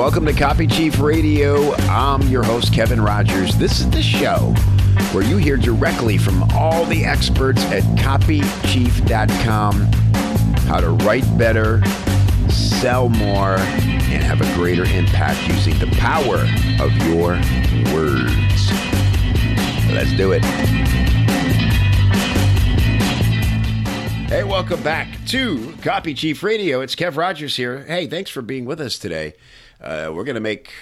Welcome to Copy Chief Radio. I'm your host, Kevin Rogers. This is the show where you hear directly from all the experts at copychief.com how to write better, sell more, and have a greater impact using the power of your words. Let's do it. Hey, welcome back to Copy Chief Radio. It's Kev Rogers here. Hey, thanks for being with us today. Uh, we're going to make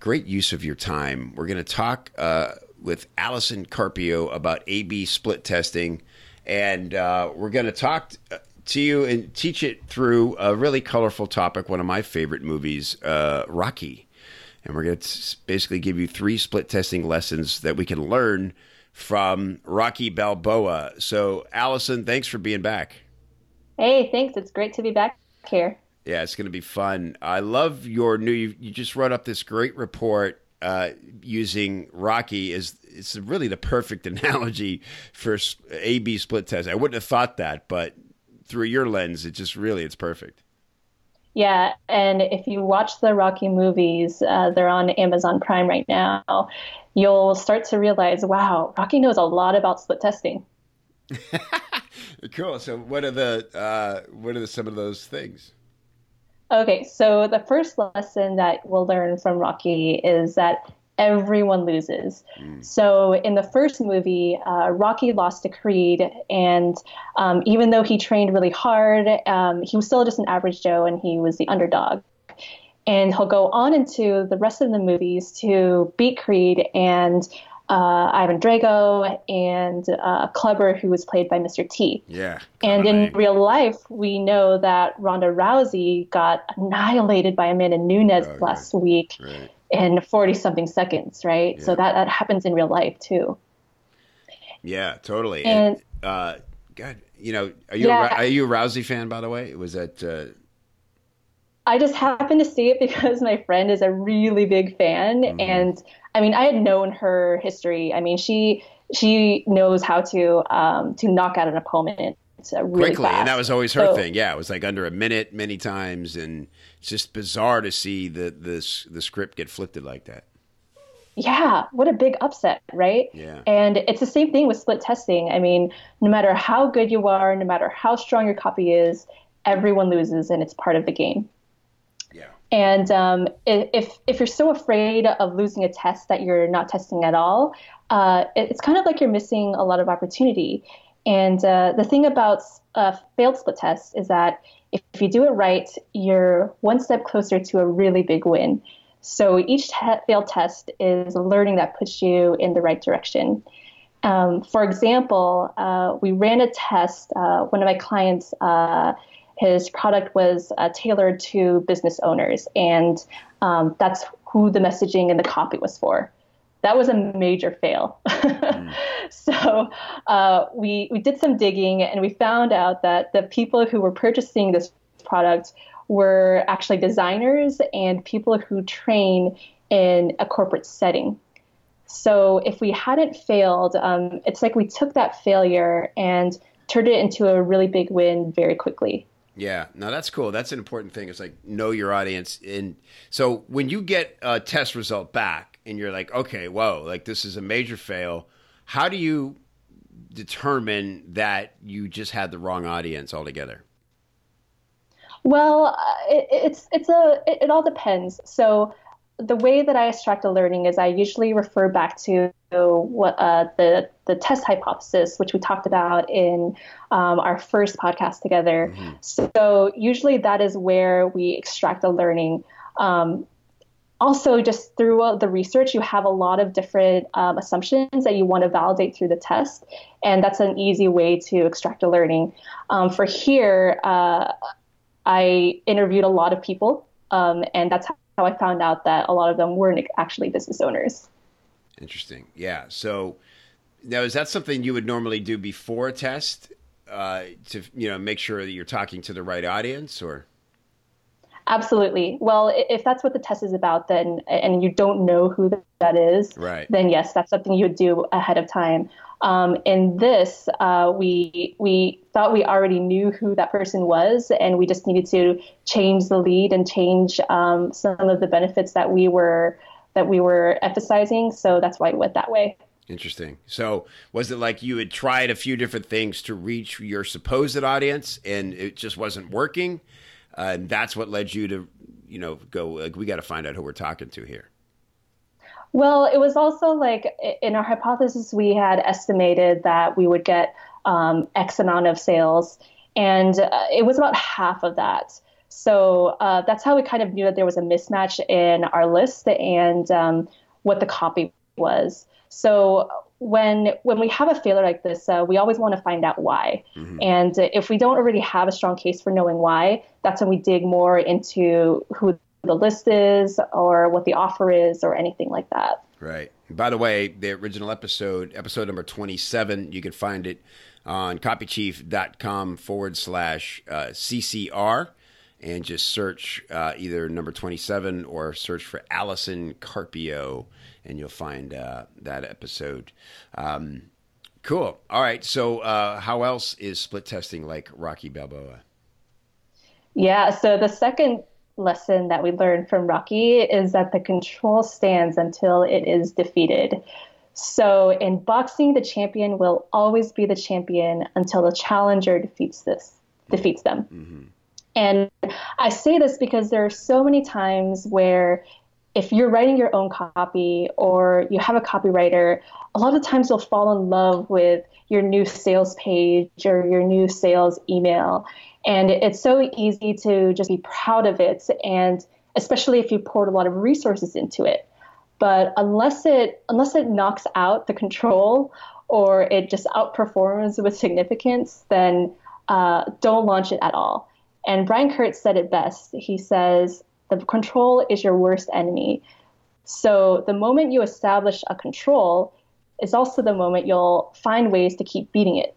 great use of your time. We're going to talk uh, with Allison Carpio about A/B split testing, and uh, we're going to talk uh, to you and teach it through a really colorful topic. One of my favorite movies, uh, Rocky, and we're going to basically give you three split testing lessons that we can learn from Rocky Balboa. So, Allison, thanks for being back. Hey, thanks. It's great to be back here. Yeah, it's going to be fun. I love your new. You, you just wrote up this great report uh, using Rocky as it's really the perfect analogy for A B split test. I wouldn't have thought that, but through your lens, it just really it's perfect. Yeah, and if you watch the Rocky movies, uh, they're on Amazon Prime right now. You'll start to realize, wow, Rocky knows a lot about split testing. cool. So, what are the uh, what are the, some of those things? Okay, so the first lesson that we'll learn from Rocky is that everyone loses. Mm. So in the first movie, uh, Rocky lost to Creed, and um, even though he trained really hard, um, he was still just an average Joe, and he was the underdog. And he'll go on into the rest of the movies to beat Creed and uh, Ivan Drago and uh, Clubber, who was played by Mr. T. Yeah. And in real life, we know that Ronda Rousey got annihilated by Amanda Nunes oh, last week right. in 40 something seconds, right? Yeah. So that, that happens in real life too. Yeah, totally. And, and uh, God, you know, are you, yeah, a, are you a Rousey fan, by the way? Was that. Uh, I just happened to see it because my friend is a really big fan, mm-hmm. and I mean, I had known her history. I mean, she she knows how to um, to knock out an opponent really quickly, fast. and that was always her so, thing. Yeah, it was like under a minute many times, and it's just bizarre to see the the the script get flipped like that. Yeah, what a big upset, right? Yeah. And it's the same thing with split testing. I mean, no matter how good you are, no matter how strong your copy is, everyone loses, and it's part of the game. And um, if if you're so afraid of losing a test that you're not testing at all, uh, it's kind of like you're missing a lot of opportunity. And uh, the thing about uh, failed split tests is that if, you do it right, you're one step closer to a really big win. So each te- failed test is a learning that puts you in the right direction. Um, for example, uh, we ran a test. Uh, one of my clients uh, his product was uh, tailored to business owners, and um, that's who the messaging and the copy was for. That was a major fail. mm. So uh, we we did some digging, and we found out that the people who were purchasing this product were actually designers and people who train in a corporate setting. So if we hadn't failed, um, it's like we took that failure and turned it into a really big win very quickly. Yeah, no, that's cool. That's an important thing. It's like know your audience. And so when you get a test result back and you're like, okay, whoa, like this is a major fail, how do you determine that you just had the wrong audience altogether? Well, uh, it, it's it's a it, it all depends. So the way that I extract a learning is I usually refer back to what uh, the the test hypothesis, which we talked about in um, our first podcast together. Mm-hmm. So usually that is where we extract a learning. Um, also, just through the research, you have a lot of different um, assumptions that you want to validate through the test, and that's an easy way to extract a learning. Um, for here, uh, I interviewed a lot of people, um, and that's how I found out that a lot of them weren't actually business owners. Interesting. Yeah. So now, is that something you would normally do before a test uh, to you know make sure that you're talking to the right audience, or? Absolutely. Well, if that's what the test is about, then and you don't know who that is, right. then yes, that's something you would do ahead of time. Um, in this, uh, we we thought we already knew who that person was, and we just needed to change the lead and change um, some of the benefits that we were that we were emphasizing. So that's why it went that way. Interesting. So, was it like you had tried a few different things to reach your supposed audience, and it just wasn't working? Uh, and that's what led you to, you know, go. Like, we got to find out who we're talking to here. Well, it was also like in our hypothesis, we had estimated that we would get um, X amount of sales, and uh, it was about half of that. So uh, that's how we kind of knew that there was a mismatch in our list and um, what the copy was. So when when we have a failure like this, uh, we always want to find out why. Mm-hmm. And if we don't already have a strong case for knowing why, that's when we dig more into who the list is or what the offer is or anything like that. Right. By the way, the original episode, episode number 27, you can find it on copychief.com forward slash uh, CCR and just search uh, either number 27 or search for Allison Carpio and you'll find uh, that episode. Um, cool. All right. So, uh, how else is split testing like Rocky Balboa? Yeah. So, the second lesson that we learned from Rocky is that the control stands until it is defeated. So in boxing, the champion will always be the champion until the challenger defeats this defeats them. Mm-hmm. And I say this because there are so many times where if you're writing your own copy or you have a copywriter, a lot of times you'll fall in love with your new sales page or your new sales email. And it's so easy to just be proud of it, and especially if you poured a lot of resources into it. But unless it unless it knocks out the control or it just outperforms with significance, then uh, don't launch it at all. And Brian Kurtz said it best. He says the control is your worst enemy. So the moment you establish a control is also the moment you'll find ways to keep beating it.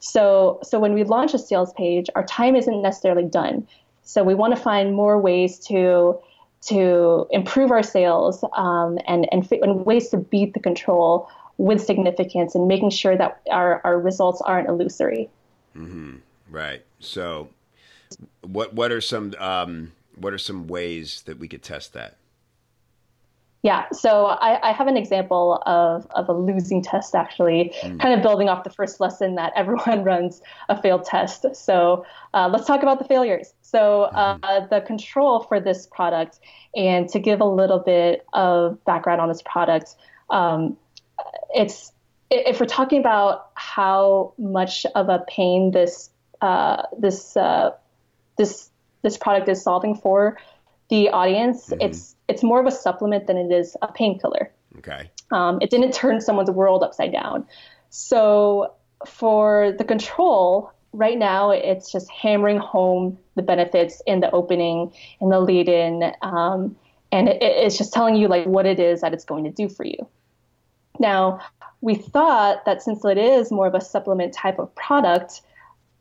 So, so when we launch a sales page, our time isn't necessarily done. So we want to find more ways to to improve our sales um, and, and and ways to beat the control with significance and making sure that our, our results aren't illusory. Mm-hmm. Right. So, what what are some um, what are some ways that we could test that? Yeah, so I, I, have an example of, of a losing test actually, mm. kind of building off the first lesson that everyone runs a failed test. So uh, let's talk about the failures. So uh, mm-hmm. the control for this product, and to give a little bit of background on this product, um, it's if we're talking about how much of a pain this uh, this uh, this this product is solving for the audience, mm-hmm. it's it's more of a supplement than it is a painkiller. Okay. Um, it didn't turn someone's world upside down. So for the control, right now it's just hammering home the benefits in the opening in the lead in, um, and it, it's just telling you like what it is that it's going to do for you. Now we thought that since it is more of a supplement type of product,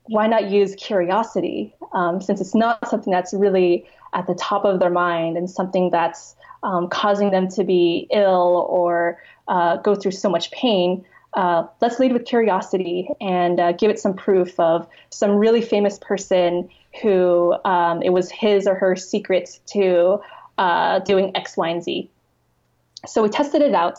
why not use curiosity um, since it's not something that's really at the top of their mind and something that's um, causing them to be ill or uh, go through so much pain. Uh, let's lead with curiosity and uh, give it some proof of some really famous person who um, it was his or her secret to uh, doing X, Y, and Z. So we tested it out,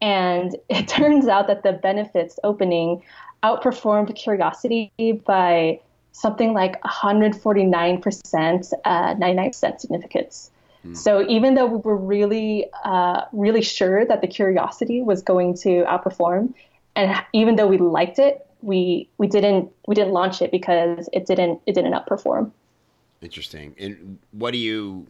and it turns out that the benefits opening outperformed curiosity by something like 149%, uh, 99% significance. Mm. So even though we were really, uh, really sure that the curiosity was going to outperform, and even though we liked it, we we didn't we didn't launch it because it didn't it didn't outperform. Interesting. And what do you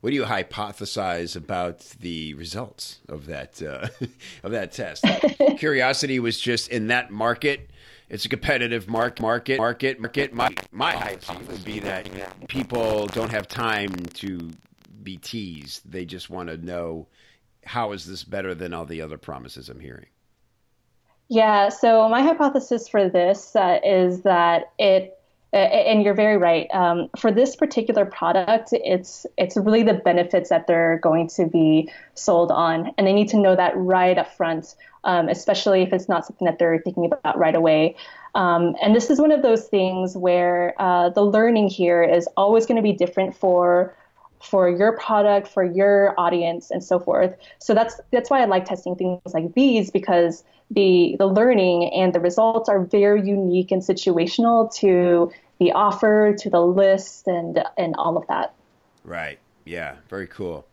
what do you hypothesize about the results of that uh, of that test? Curiosity was just in that market. It's a competitive market, market, market, market. My my hypothesis would be that people don't have time to be teased. They just want to know how is this better than all the other promises I'm hearing. Yeah. So my hypothesis for this uh, is that it and you're very right. Um, for this particular product, it's it's really the benefits that they're going to be sold on, and they need to know that right up front, um, especially if it's not something that they're thinking about right away. Um, and this is one of those things where uh, the learning here is always going to be different for for your product, for your audience, and so forth. So that's that's why I like testing things like these because the the learning and the results are very unique and situational to the offer, to the list, and and all of that. Right. Yeah. Very cool.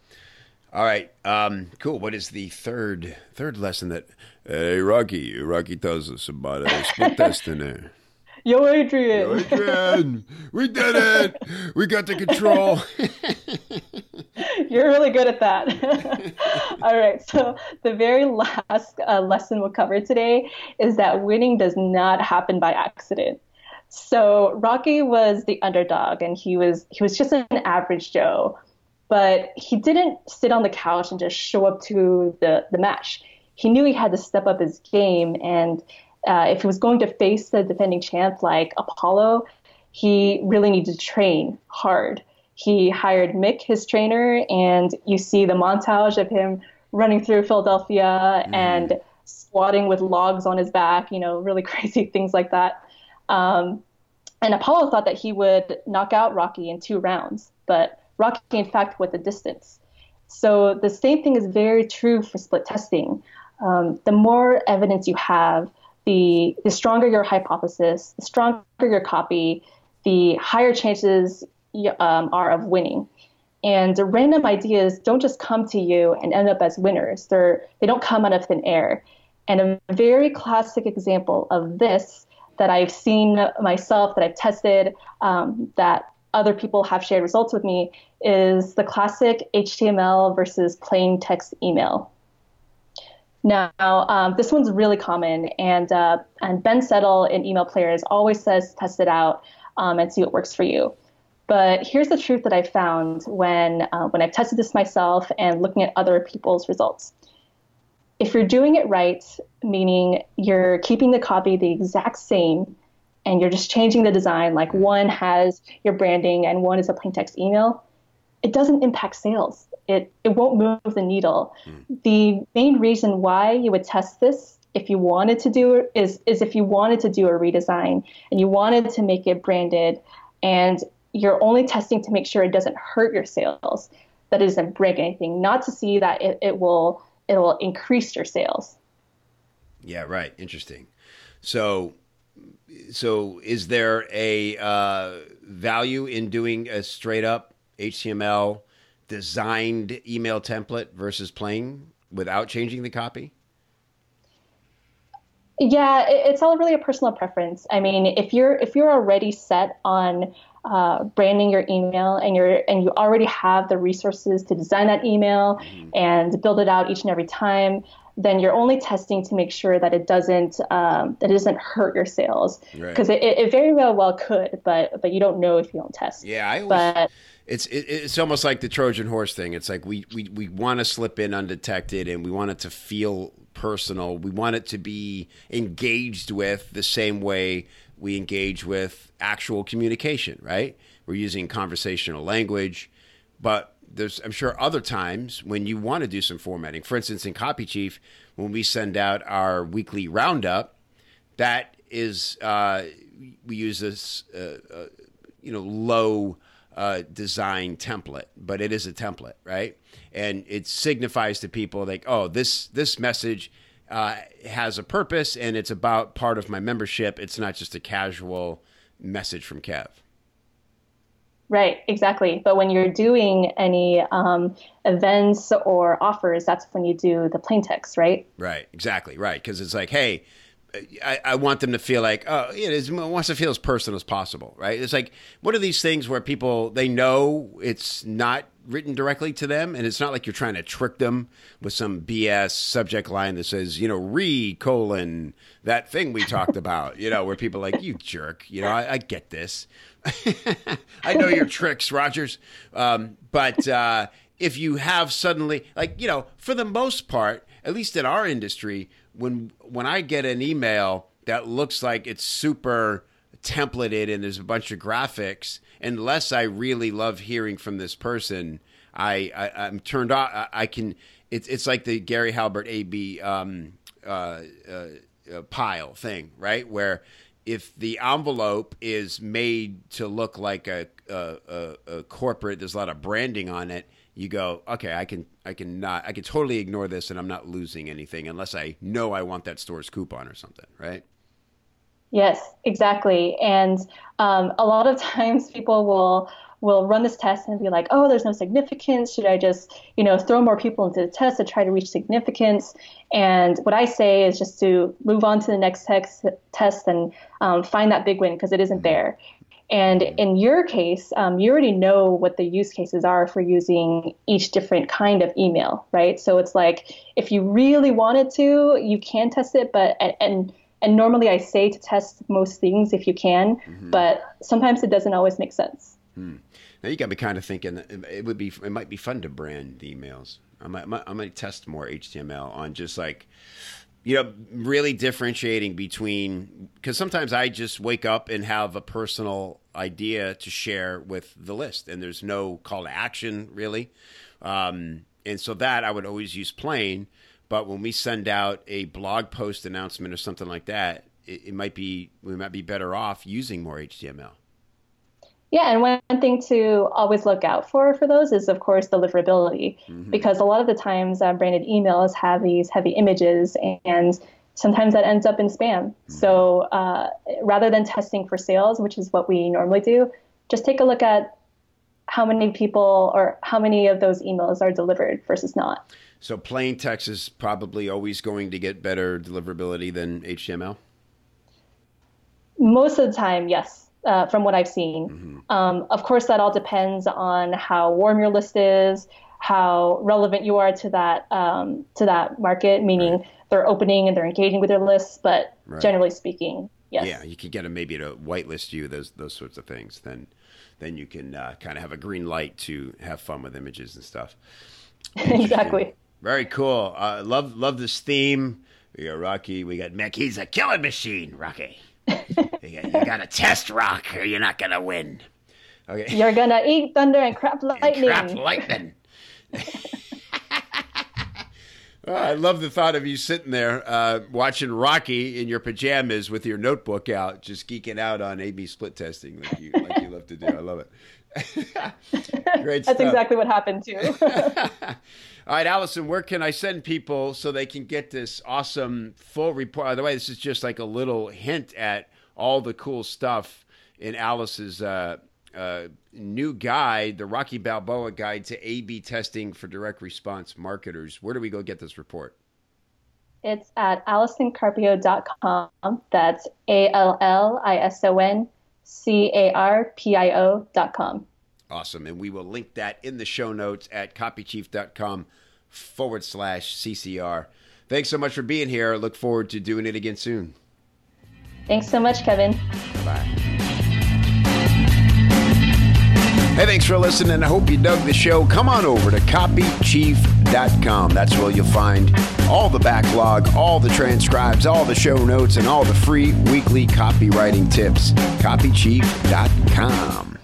All right. Um, cool. What is the third third lesson that Hey Rocky, Rocky tells us about a split testing there. Yo, Adrian. Yo, Adrian. we did it. We got the control. You're really good at that. All right. So, the very last uh, lesson we'll cover today is that winning does not happen by accident. So, Rocky was the underdog and he was he was just an average Joe, but he didn't sit on the couch and just show up to the the match. He knew he had to step up his game and uh, if he was going to face the defending champ like Apollo, he really needed to train hard. He hired Mick, his trainer, and you see the montage of him running through Philadelphia mm. and squatting with logs on his back, you know, really crazy things like that. Um, and Apollo thought that he would knock out Rocky in two rounds, but Rocky, in fact, went the distance. So the same thing is very true for split testing. Um, the more evidence you have, the, the stronger your hypothesis, the stronger your copy, the higher chances um, are of winning. And the random ideas don't just come to you and end up as winners. They're, they don't come out of thin air. And a very classic example of this that I've seen myself, that I've tested, um, that other people have shared results with me is the classic HTML versus plain text email. Now, um, this one's really common, and uh, and Ben Settle in Email Players always says test it out um, and see what works for you. But here's the truth that I found when uh, when I've tested this myself and looking at other people's results. If you're doing it right, meaning you're keeping the copy the exact same, and you're just changing the design, like one has your branding and one is a plain text email, it doesn't impact sales it, it won't move the needle. Mm. The main reason why you would test this if you wanted to do it is is if you wanted to do a redesign and you wanted to make it branded and you're only testing to make sure it doesn't hurt your sales, that it doesn't break anything, not to see that it, it will it will increase your sales. Yeah, right. Interesting. So so is there a uh, value in doing a straight up HTML designed email template versus plain without changing the copy? Yeah, it's all really a personal preference. I mean, if you're if you're already set on uh, branding your email and you're and you already have the resources to design that email mm-hmm. and build it out each and every time, then you're only testing to make sure that it doesn't um, that it doesn't hurt your sales because right. it, it very well well could, but but you don't know if you don't test. Yeah, I always, but it's it, it's almost like the Trojan horse thing. It's like we we we want to slip in undetected, and we want it to feel personal. We want it to be engaged with the same way we engage with actual communication. Right? We're using conversational language, but there's I'm sure other times when you want to do some formatting. For instance, in Copy Chief, when we send out our weekly roundup, that is uh, we use this uh, uh, you know low uh, design template, but it is a template, right? And it signifies to people like, oh, this this message uh, has a purpose and it's about part of my membership. It's not just a casual message from Kev. Right, exactly. But when you're doing any um, events or offers, that's when you do the plain text, right? Right, exactly, right. Because it's like, hey, I, I, want them to feel like oh it is wants to feel as personal as possible right? It's like what are these things where people they know it's not written directly to them and it's not like you're trying to trick them with some bs subject line that says you know re colon that thing we talked about you know where people like you jerk you know i, I get this. I know your tricks rogers. Um, but uh, if you have suddenly like you know for the most part at least in our industry when when I get an email that looks like it's super templated and there's a bunch of graphics, unless I really love hearing from this person, I, I am turned off. I, I, can. It's it's like the Gary Halbert AB um, uh, uh, uh, pile thing, right? Where if the envelope is made to look like a, a, a, a corporate, there's a lot of branding on it you go, okay, I can, I can not, I can totally ignore this, and I'm not losing anything unless I know I want that store's coupon or something, right? Yes, exactly. And um, a lot of times people will will run this test and be like, oh, there's no significance. Should I just, you know, throw more people into the test to try to reach significance? And what I say is just to move on to the next text, test and um, find that big win because it isn't mm-hmm. there. And in your case, um, you already know what the use cases are for using each different kind of email, right? So it's like if you really wanted to, you can test it, but and and, and normally I say to test most things if you can, mm-hmm. but sometimes it doesn't always make sense. Hmm. Now you got me kind of thinking it would be it might be fun to brand the emails. I might I might test more HTML on just like you know, really differentiating between because sometimes I just wake up and have a personal idea to share with the list, and there's no call to action really. Um, and so that I would always use plain. But when we send out a blog post announcement or something like that, it, it might be we might be better off using more HTML. Yeah, and one thing to always look out for for those is, of course, deliverability, mm-hmm. because a lot of the times uh, branded emails have these heavy images, and sometimes that ends up in spam. Mm-hmm. So uh, rather than testing for sales, which is what we normally do, just take a look at how many people or how many of those emails are delivered versus not. So plain text is probably always going to get better deliverability than HTML. Most of the time, yes uh, from what I've seen. Mm-hmm. Um, of course, that all depends on how warm your list is, how relevant you are to that um, to that market, meaning right. they're opening and they're engaging with their lists. But right. generally speaking, yes. Yeah, you could get them maybe to whitelist you those those sorts of things. Then then you can uh, kind of have a green light to have fun with images and stuff. exactly. Very cool. Uh, love love this theme. We got Rocky. We got Mick. He's a killing machine, Rocky you got to test rock, or you're not gonna win. Okay. You're gonna eat thunder and crap lightning. And crap lightning. well, I love the thought of you sitting there uh, watching Rocky in your pajamas with your notebook out, just geeking out on A/B split testing, like you like you love to do. I love it. Great That's exactly what happened too. All right, Allison, where can I send people so they can get this awesome full report? By the way, this is just like a little hint at all the cool stuff in Alice's uh, uh, new guide, the Rocky Balboa Guide to A/B Testing for Direct Response Marketers. Where do we go get this report? It's at allisoncarpio.com. That's A L L I S O N C A R P I com. Awesome. And we will link that in the show notes at copychief.com forward slash CCR. Thanks so much for being here. Look forward to doing it again soon. Thanks so much, Kevin. Bye. Hey, thanks for listening. I hope you dug the show. Come on over to copychief.com. That's where you'll find all the backlog, all the transcribes, all the show notes, and all the free weekly copywriting tips. Copychief.com.